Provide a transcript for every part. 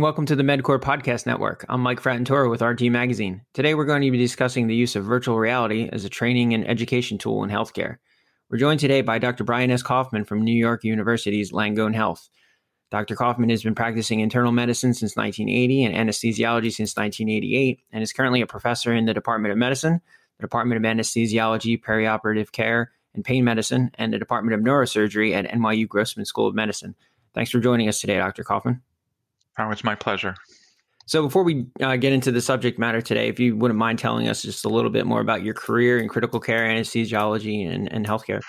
And welcome to the MedQor Podcast Network. I'm Mike Fratantoro with RT Magazine. Today we're going to be discussing the use of virtual reality as a training and education tool in healthcare. We're joined today by Dr. Brian S. Kaufman from New York University's Langone Health. Dr. Kaufman has been practicing internal medicine since 1980 and anesthesiology since 1988 and is currently a professor in the Department of Medicine, the Department of Anesthesiology, Perioperative Care, and Pain Medicine, and the Department of Neurosurgery at NYU Grossman School of Medicine. Thanks for joining us today, Dr. Kaufman. Oh, it's my pleasure. So, before we uh, get into the subject matter today, if you wouldn't mind telling us just a little bit more about your career in critical care, anesthesiology, and, and healthcare.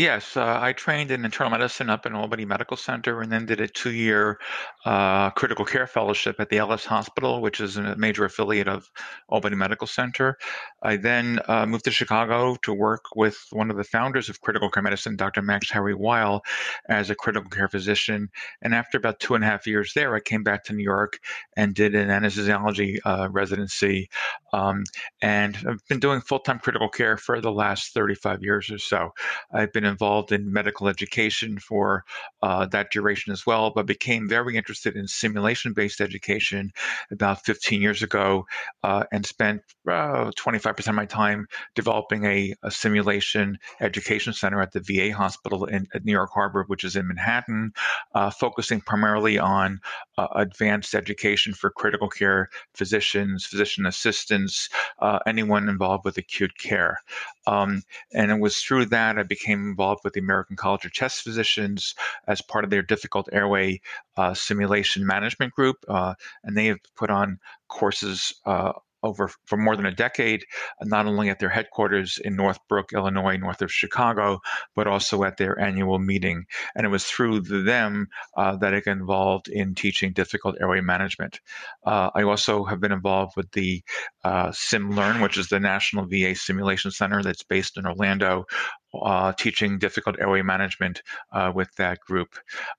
Yes, uh, I trained in internal medicine up in Albany Medical Center and then did a two year uh, critical care fellowship at the Ellis Hospital, which is a major affiliate of Albany Medical Center. I then uh, moved to Chicago to work with one of the founders of critical care medicine, Dr. Max Harry Weil, as a critical care physician. And after about two and a half years there, I came back to New York and did an anesthesiology uh, residency. Um, and I've been doing full time critical care for the last 35 years or so. I've been involved in medical education for uh, that duration as well, but became very interested in simulation based education about 15 years ago uh, and spent uh, 25% of my time developing a, a, simulation education center at the VA hospital in, at New York Harbor, which is in Manhattan, uh, focusing primarily on uh, advanced education for critical care physicians, physician assistants, uh, anyone involved with acute care. Um, and it was through that I became involved with the American College of Chest Physicians as part of their difficult airway uh, simulation management group. Uh, and they have put on courses uh, over for more than a decade, not only at their headquarters in Northbrook, Illinois, north of Chicago, but also at their annual meeting. And it was through them uh, that I got involved in teaching difficult airway management. Uh, I also have been involved with the uh, SimLearn, which is the National VA Simulation Center that's based in Orlando, uh, teaching difficult airway management uh, with that group.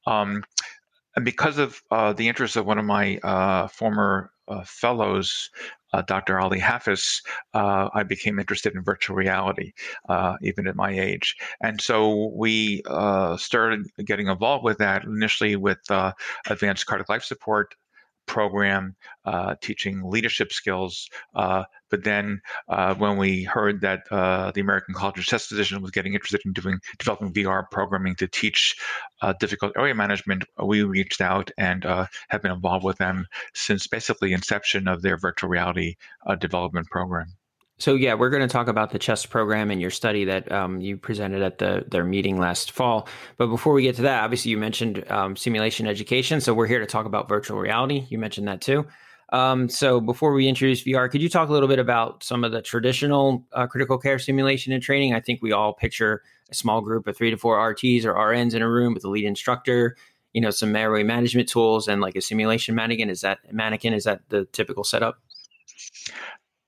Um, and because of uh, the interest of one of my uh, former uh, fellows, uh, Dr. Ali Hafiz, uh, I became interested in virtual reality, uh, even at my age. And so we started getting involved with that initially with advanced cardiac life support program uh, teaching leadership skills. Uh, but then uh, when we heard that uh, the American College of Chest Physicians was getting interested in doing developing VR programming to teach uh, difficult airway management, we reached out and uh, have been involved with them since basically inception of their virtual reality development program. So yeah, we're going to talk about the chest program and your study that um, you presented at the their meeting last fall. But before we get to that, obviously you mentioned um, simulation education, so we're here to talk about virtual reality. You mentioned that too. Um, so before we introduce VR, could you talk a little bit about some of the traditional uh, critical care simulation and training? I think we all picture a small group of three to four RTs or RNs in a room with a lead instructor, you know, some airway management tools and like a simulation mannequin. Is that mannequin? Is that the typical setup?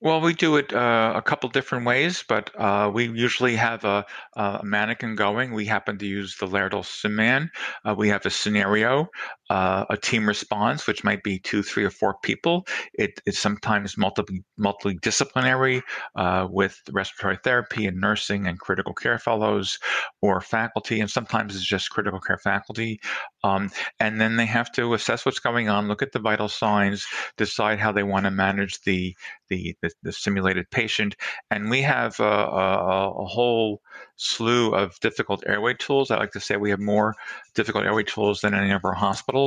Well, we do it uh, a couple different ways, but uh, we usually have a, a, mannequin going. We happen to use the Laerdal SimMan. Uh, we have a scenario, uh, a team response, which might be two, three, or four people. It is sometimes multi multidisciplinary uh, with respiratory therapy and nursing and critical care fellows or faculty, and sometimes it's just critical care faculty. Um, and then they have to assess what's going on, look at the vital signs, decide how they want to manage the the, the, the simulated patient. And we have a, a, a, whole slew of difficult airway tools. I like to say we have more difficult airway tools than any of our hospitals.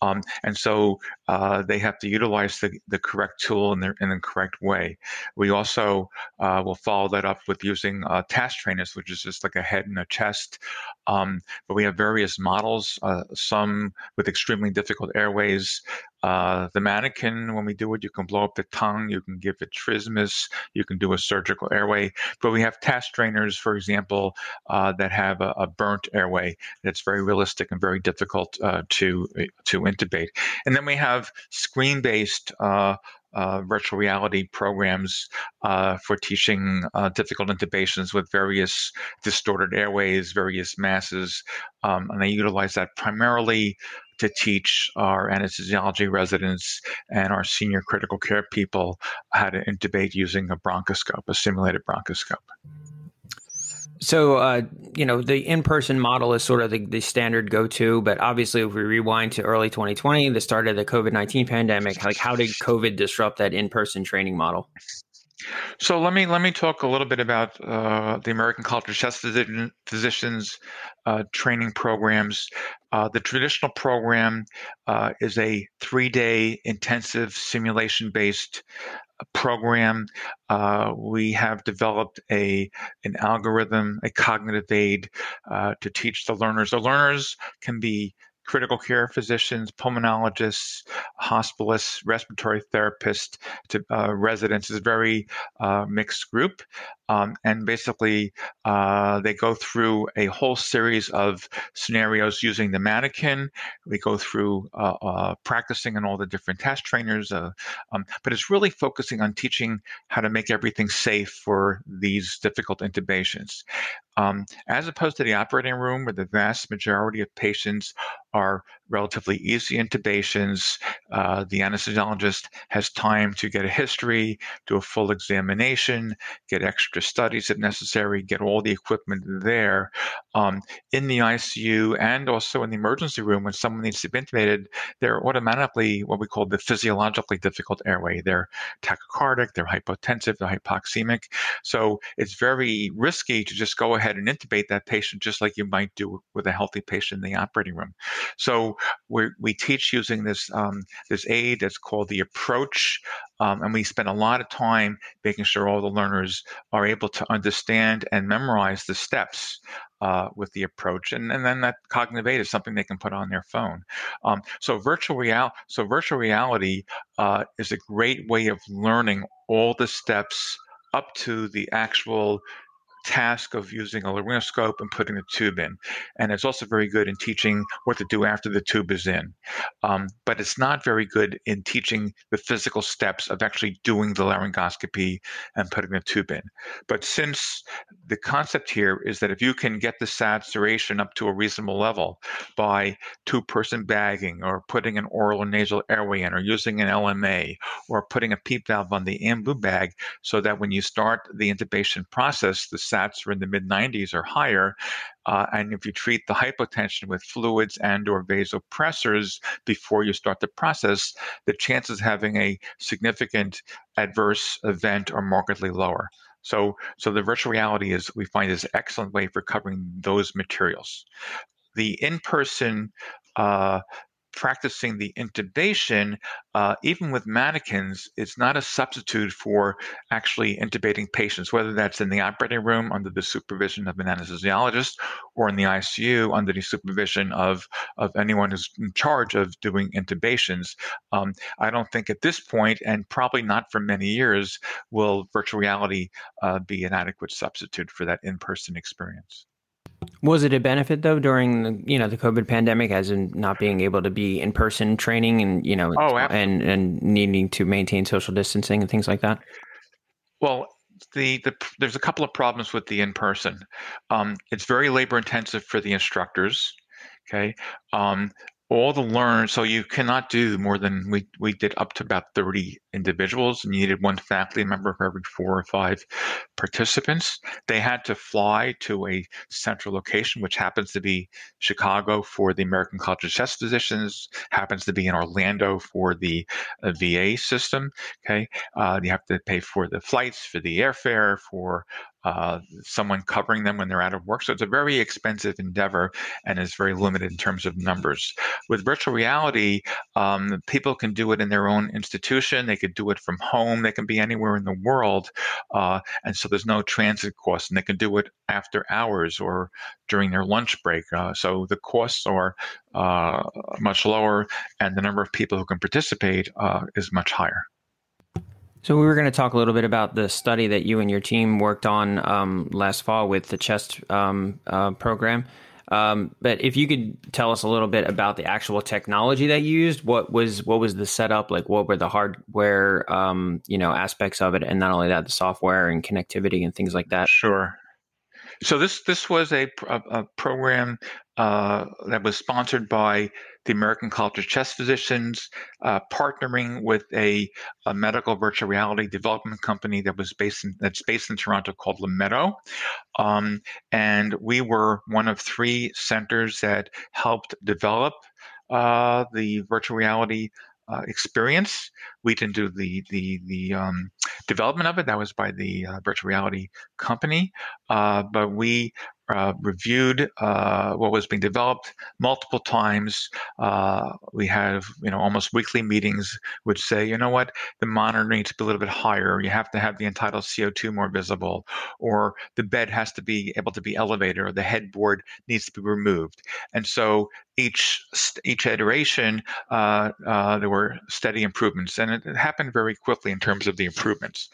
Um, and so uh, they have to utilize the, the correct tool in the, in the correct way. We also uh, will follow that up with using uh, task trainers, which is just like a head and a chest. Um, but we have various models, uh, some with extremely difficult airways, uh, the mannequin, when we do it, you can blow up the tongue, you can give it trismus, you can do a surgical airway. But we have task trainers, for example, uh, that have a, a, burnt airway that's very realistic and very difficult uh, to to intubate. And then we have screen-based uh, uh, virtual reality programs uh, for teaching uh, difficult intubations with various distorted airways, various masses. Um, and I utilize that primarily to teach our anesthesiology residents and our senior critical care people how to intubate using a bronchoscope, a simulated bronchoscope. So, uh, you know, the in-person model is sort of the, the standard go-to, but obviously, if we rewind to early 2020, the start of the COVID-19 pandemic, like how did COVID disrupt that in-person training model? So let me let me talk a little bit about uh, the American College of Chest Physicians uh, training programs. Uh, the traditional program uh, is a three-day intensive simulation-based uh, program. Uh, we have developed a an algorithm, a cognitive aid to teach the learners. The learners can be critical care physicians, pulmonologists, hospitalists, respiratory therapists to uh, residents is a very uh, mixed group. Um, and basically, uh, they go through a whole series of scenarios using the mannequin. We go through uh, uh, practicing on all the different task trainers, uh, um, but it's really focusing on teaching how to make everything safe for these difficult intubations. Um, as opposed to the operating room, where the vast majority of patients are relatively easy intubations. Uh, the anesthesiologist has time to get a history, do a full examination, get extra studies if necessary, get all the equipment there. Um, in the ICU and also in the emergency room, when someone needs to be intubated, they're automatically what we call the physiologically difficult airway. They're tachycardic, they're hypotensive, they're hypoxemic. So it's very risky to just go ahead and intubate that patient just like you might do with a healthy patient in the operating room. So we we teach using this um, this aid that's called the approach, um, and we spend a lot of time making sure all the learners are able to understand and memorize the steps uh, with the approach, and, and then that cognitive aid is something they can put on their phone. Um, so virtual real so virtual reality uh, is a great way of learning all the steps up to the actual task of using a laryngoscope and putting the tube in. And it's also very good in teaching what to do after the tube is in. Um, but it's not very good in teaching the physical steps of actually doing the laryngoscopy and putting the tube in. But since the concept here is that if you can get the saturation up to a reasonable level by two person bagging or putting an oral or nasal airway in or using an LMA or putting a PEEP valve on the AMBU bag so that when you start the intubation process, the sats are in the mid 90s or higher. Uh, and if you treat the hypotension with fluids and or vasopressors before you start the process, the chances of having a significant adverse event are markedly lower. So, so the virtual reality is we find is excellent way for covering those materials. The in-person uh, practicing the intubation, uh, even with mannequins, it's not a substitute for actually intubating patients, whether that's in the operating room under the supervision of an anesthesiologist or in the ICU under the supervision of, of anyone who's in charge of doing intubations. Um, I don't think at this point, and probably not for many years, will virtual reality uh, be an adequate substitute for that in person experience. Was it a benefit though during the you know the COVID pandemic, as in not being able to be in person training and you know oh, and and needing to maintain social distancing and things like that? Well, the, the there's a couple of problems with the in person. Um, it's very labor intensive for the instructors. Okay, um, all the learn so you cannot do more than we, we did up to about 30 individuals and you needed one faculty member for every four or five participants they had to fly to a central location which happens to be chicago for the american college of chest physicians happens to be in orlando for the uh, va system okay uh, you have to pay for the flights for the airfare for uh, someone covering them when they're out of work. So it's a very expensive endeavor and is very limited in terms of numbers. With virtual reality, um, people can do it in their own institution. They could do it from home. They can be anywhere in the world. Uh, and so there's no transit cost. And they can do it after hours or during their lunch break. Uh, so the costs are uh, much lower and the number of people who can participate uh, is much higher. So we were going to talk a little bit about the study that you and your team worked on um, last fall with the chest um, uh, program. Um, but if you could tell us a little bit about the actual technology that you used, what was what was the setup like? What were the hardware, um, you know, aspects of it, and not only that, the software and connectivity and things like that. Sure. So this this was a, a, a program uh, that was sponsored by the American College of Chest Physicians, uh, partnering with a, a, medical virtual reality development company that was based in that's based in Toronto called Lumeto, um, and we were one of three centers that helped develop uh, the virtual reality uh, experience. We didn't do the the the um, development of it. That was by the uh, virtual reality company, uh, but we uh, reviewed uh, what was being developed multiple times. Uh, we have, you know, almost weekly meetings which say, you know what, the monitor needs to be a little bit higher. You have to have the end-tidal CO2 more visible, or the bed has to be able to be elevated, or the headboard needs to be removed. And so each each iteration, uh, uh, there were steady improvements, and it, it happened very quickly in terms of the improvements.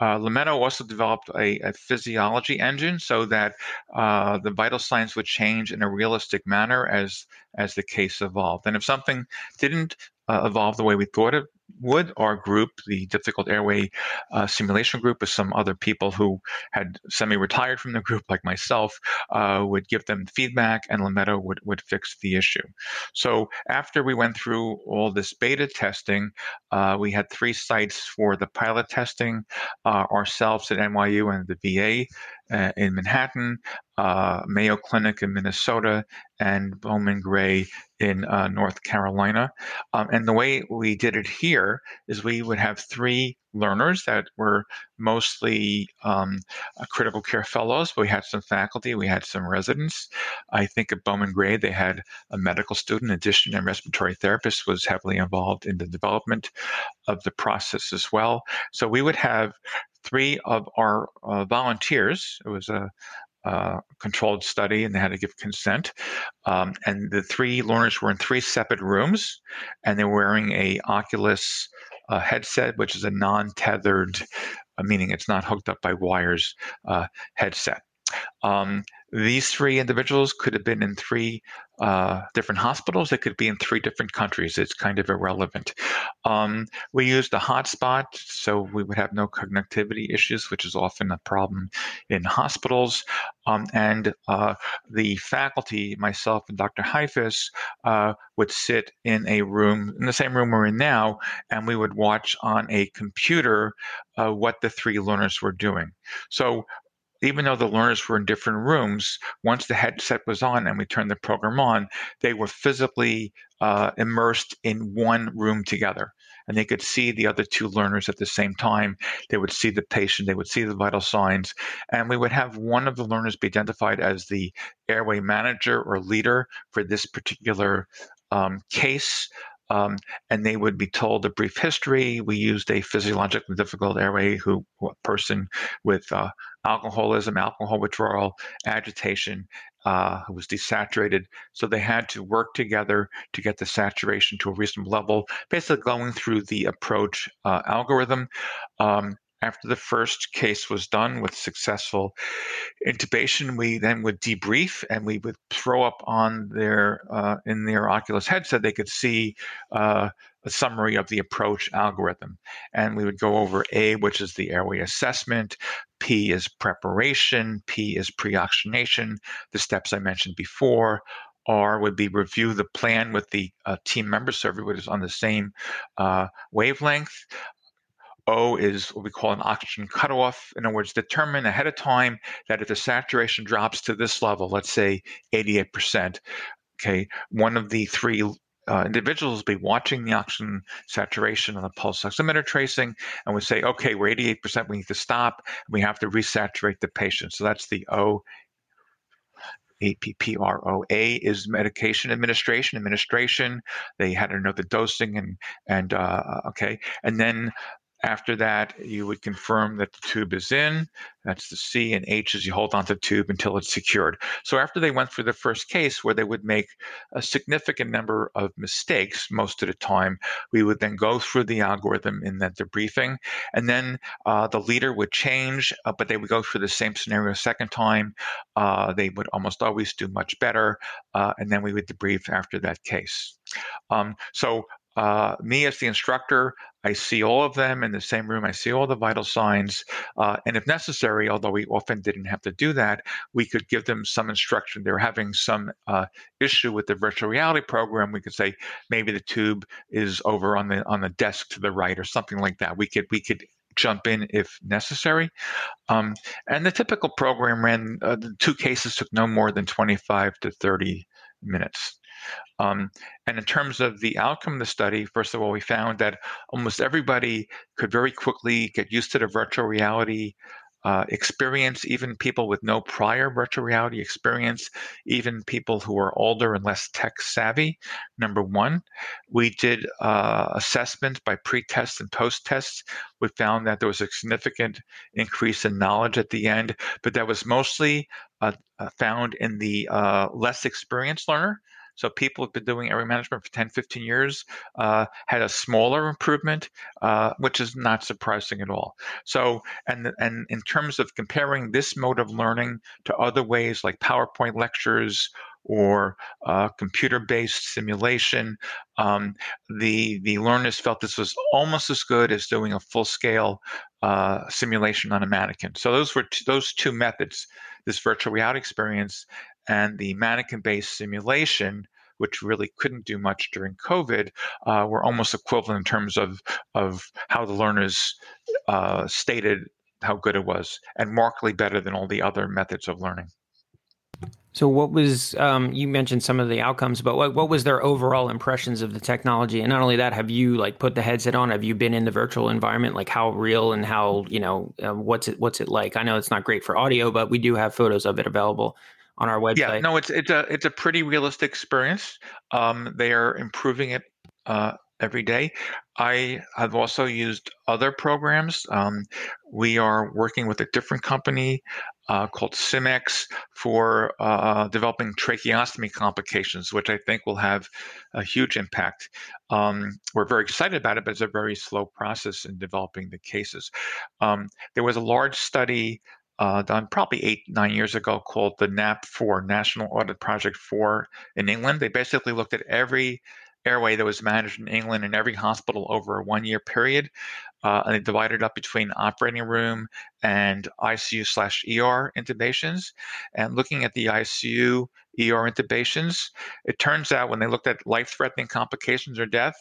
Uh, Lumeto also developed a, a, physiology engine so that uh, the vital signs would change in a realistic manner as as the case evolved. And if something didn't uh, evolve the way we thought it would our group, the difficult airway uh, simulation group, with some other people who had semi-retired from the group, like myself, uh, would give them feedback, and Lumeto would would fix the issue. So after we went through all this beta testing, uh, we had three sites for the pilot testing, uh, ourselves at NYU and the VA uh, in Manhattan, uh, Mayo Clinic in Minnesota, and Bowman Gray in uh, North Carolina. Um, and the way we did it here is we would have three learners that were mostly um, uh, critical care fellows. We had some faculty, we had some residents. I think at Bowman Gray, they had a medical student in addition, and respiratory therapist was heavily involved in the development of the process as well. So we would have three of our uh, volunteers. It was a, controlled study and they had to give consent. Um, and the three learners were in three separate rooms and they were wearing a Oculus uh, headset, which is a non-tethered, uh, meaning it's not hooked up by wires, uh, headset. Um, these three individuals could have been in three uh, different hospitals. They could be in three different countries. It's kind of irrelevant. Um, we used a hotspot, so we would have no connectivity issues, which is often a problem in hospitals. Um, and uh, the faculty, myself and Dr. Heifetz, uh, would sit in a room, in the same room we're in now, and we would watch on a computer uh, what the three learners were doing. So even though the learners were in different rooms, once the headset was on and we turned the program on, they were physically uh, immersed in one room together. And they could see the other two learners at the same time. They would see the patient, they would see the vital signs, and we would have one of the learners be identified as the airway manager or leader for this particular um, case. Um, and they would be told a brief history. We used a physiologically difficult airway who person with uh, alcoholism, alcohol withdrawal, agitation, uh, who was desaturated. So they had to work together to get the saturation to a reasonable level, basically going through the approach uh, algorithm. Um, after the first case was done with successful intubation, we then would debrief and we would throw up on their uh, in their Oculus headset. They could see uh, a summary of the approach algorithm, and we would go over A, which is the airway assessment. P is preparation. P is pre-oxygenation. The steps I mentioned before. R would be review the plan with the uh, team member so everybody is on the same uh, wavelength. O is what we call an oxygen cutoff. In other words, determine ahead of time that if the saturation drops to this level, let's say 88%, okay, one of the three uh, individuals will be watching the oxygen saturation on the pulse oximeter tracing and would say, okay, we're 88%, we need to stop, we have to resaturate the patient. So that's the O APPROA is medication administration. Administration. They had to know the dosing and and uh, okay, and then after that, you would confirm that the tube is in. That's the C, and H as you hold onto the tube until it's secured. So after they went through the first case where they would make a significant number of mistakes most of the time, we would then go through the algorithm in that debriefing, and then uh, the leader would change, uh, but they would go through the same scenario a second time. Uh, they would almost always do much better, uh, and then we would debrief after that case. Um, so uh, me as the instructor, I see all of them in the same room. I see all the vital signs. Uh, and if necessary, although we often didn't have to do that, we could give them some instruction. They're having some uh, issue with the virtual reality program. We could say maybe the tube is over on the on the desk to the right or something like that. We could we could jump in if necessary. Um, and the typical program ran uh, the two cases took no more than 25 to 30 minutes. Um, and in terms of the outcome of the study, first of all, we found that almost everybody could very quickly get used to the virtual reality uh, experience, even people with no prior virtual reality experience, even people who are older and less tech savvy. Number one, we did uh, assessments by pre tests and post tests. We found that there was a significant increase in knowledge at the end, but that was mostly uh, uh found in the uh, less experienced learner. So people who've been doing airway management for 10, 15 years uh, had a smaller improvement, uh, which is not surprising at all. So, and and in terms of comparing this mode of learning to other ways like PowerPoint lectures or uh, computer-based simulation. Um, the the learners felt this was almost as good as doing a full-scale uh, simulation on a mannequin. So those were t- those two methods: this virtual reality experience and the mannequin-based simulation which really couldn't do much during COVID, uh, were almost equivalent in terms of of how the learners uh, stated how good it was, and markedly better than all the other methods of learning. So, what was um, you mentioned some of the outcomes, but what, what was their overall impressions of the technology? And not only that, have you like put the headset on? Have you been in the virtual environment? Like how real and how you know uh, what's it what's it like? I know it's not great for audio, but we do have photos of it available on our website. Yeah, no, it's it's a it's a pretty realistic experience. Um, they are improving it uh, every day. I have also used other programs. Um, we are working with a different company uh, called SimX for uh, developing tracheostomy complications, which I think will have a huge impact. Um, we're very excited about it, but it's a very slow process in developing the cases. Um, there was a large study uh, done probably eight, nine years ago called the NAP4, National Audit Project 4 in England. They basically looked at every airway that was managed in England in every hospital over a one year period. Uh, and they divided up between operating room and ICU slash ER intubations. And looking at the ICU ER intubations, it turns out when they looked at life threatening complications or death,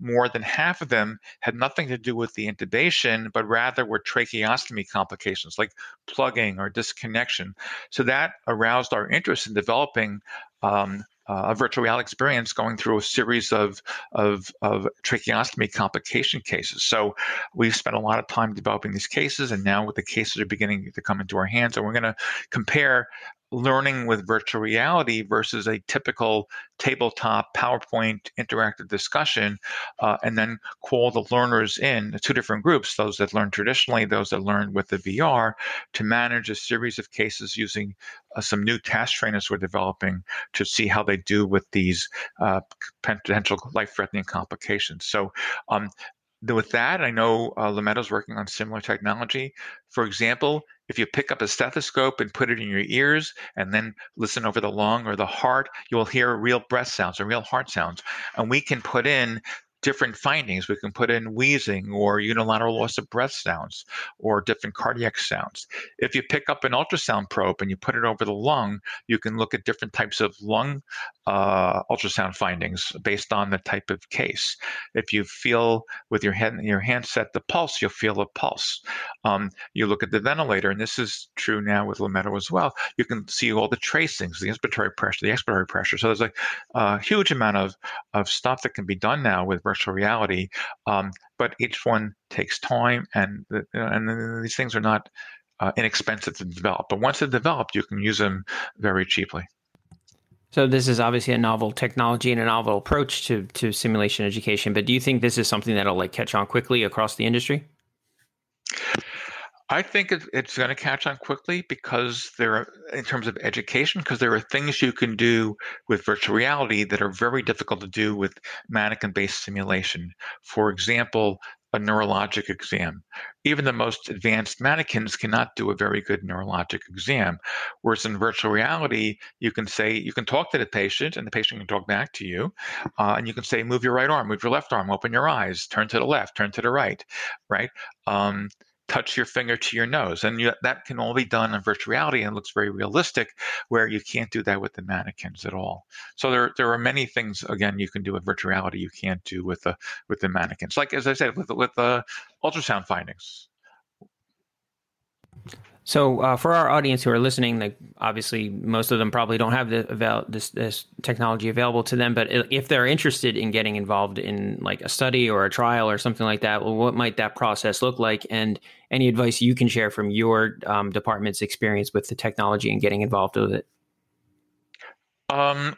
more than half of them had nothing to do with the intubation, but rather were tracheostomy complications like plugging or disconnection. So that aroused our interest in developing um, a virtual reality experience going through a series of, of, of tracheostomy complication cases. So we've spent a lot of time developing these cases, and now with the cases are beginning to come into our hands, and we're going to compare learning with virtual reality versus a typical tabletop PowerPoint interactive discussion, uh, and then call the learners in two different groups those that learn traditionally, those that learn with the VR, to manage a series of cases using uh, some new task trainers we're developing to see how they do with these uh, potential life threatening complications. So, um, with that, I know uh, is working on similar technology. For example, if you pick up a stethoscope and put it in your ears and then listen over the lung or the heart, you will hear real breath sounds or real heart sounds. And we can put in different findings. We can put in wheezing or unilateral loss of breath sounds or different cardiac sounds. If you pick up an ultrasound probe and you put it over the lung, you can look at different types of lung uh, ultrasound findings based on the type of case. If you feel with your hand your hand set the pulse, you'll feel a pulse. Um, you look at the ventilator, and this is true now with Lumeto as well. You can see all the tracings, the inspiratory pressure, the expiratory pressure. So there's a huge amount of, of stuff that can be done now with virtual reality. Um, but each one takes time, and and these things are not uh, inexpensive to develop. But once they're developed, you can use them very cheaply. So this is obviously a novel technology and a novel approach to to simulation education. But do you think this is something that'll like catch on quickly across the industry? I think it's going to catch on quickly because there are, in terms of education, because there are things you can do with virtual reality that are very difficult to do with mannequin based simulation. For example, a neurologic exam. Even the most advanced mannequins cannot do a very good neurologic exam. Whereas in virtual reality, you can say, you can talk to the patient and the patient can talk back to you. Uh, and you can say, move your right arm, move your left arm, open your eyes, turn to the left, turn to the right, right? Um, touch your finger to your nose. And you, that can all be done in virtual reality and looks very realistic, where you can't do that with the mannequins at all. So there, there are many things, again, you can do with virtual reality you can't do with the, with the mannequins. Like, as I said, with, with the ultrasound findings. So, uh, for our audience who are listening, like obviously most of them probably don't have the, avail- this, this technology available to them. But if they're interested in getting involved in like a study or a trial or something like that, well, what might that process look like? And any advice you can share from your um, department's experience with the technology and getting involved with it? Um,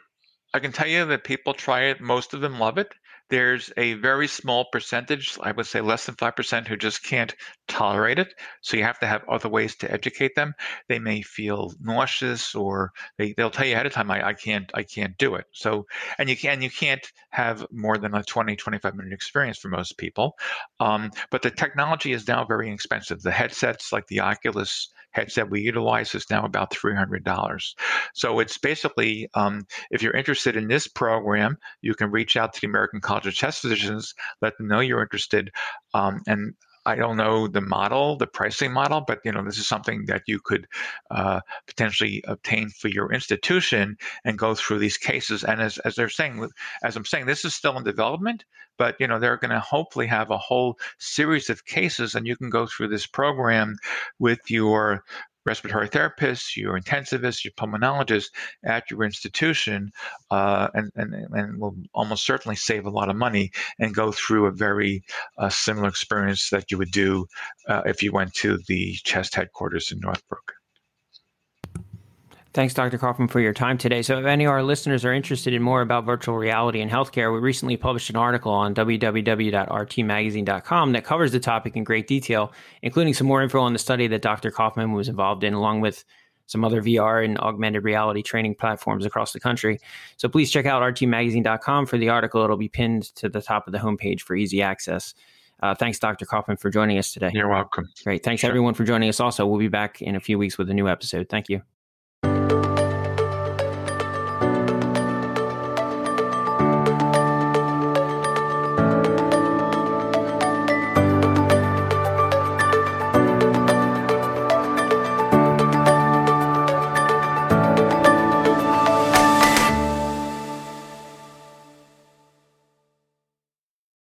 I can tell you that people try it. Most of them love it. There's a very small percentage, I would say less than 5%, who just can't tolerate it. So you have to have other ways to educate them. They may feel nauseous or they, they'll tell you ahead of time, I, I can't, I can't do it. So, and you can, you can't have more than a 20, 25 minute experience for most people. Um, but the technology is now very expensive. The headsets like the Oculus headset we utilize is now about $300. So it's basically, um, if you're interested in this program, you can reach out to the American College of Chest Physicians, let them know you're interested. Um, and I don't know the model, the pricing model, but you know this is something that you could uh, potentially obtain for your institution and go through these cases. And as, as they're saying, as I'm saying, this is still in development, but you know they're going to hopefully have a whole series of cases, and you can go through this program with your respiratory therapists, your intensivists, your pulmonologists at your institution, uh, and, and, and will almost certainly save a lot of money and go through a very uh, similar experience that you would do uh, if you went to the chest headquarters in Northbrook. Thanks, Dr. Kaufman, for your time today. So, if any of our listeners are interested in more about virtual reality and healthcare, we recently published an article on www.rtmagazine.com that covers the topic in great detail, including some more info on the study that Dr. Kaufman was involved in, along with some other VR and augmented reality training platforms across the country. So, please check out rtmagazine.com for the article. It'll be pinned to the top of the homepage for easy access. Uh, thanks, Dr. Kaufman, for joining us today. You're welcome. Great. Thanks, sure. everyone, for joining us also. We'll be back in a few weeks with a new episode. Thank you.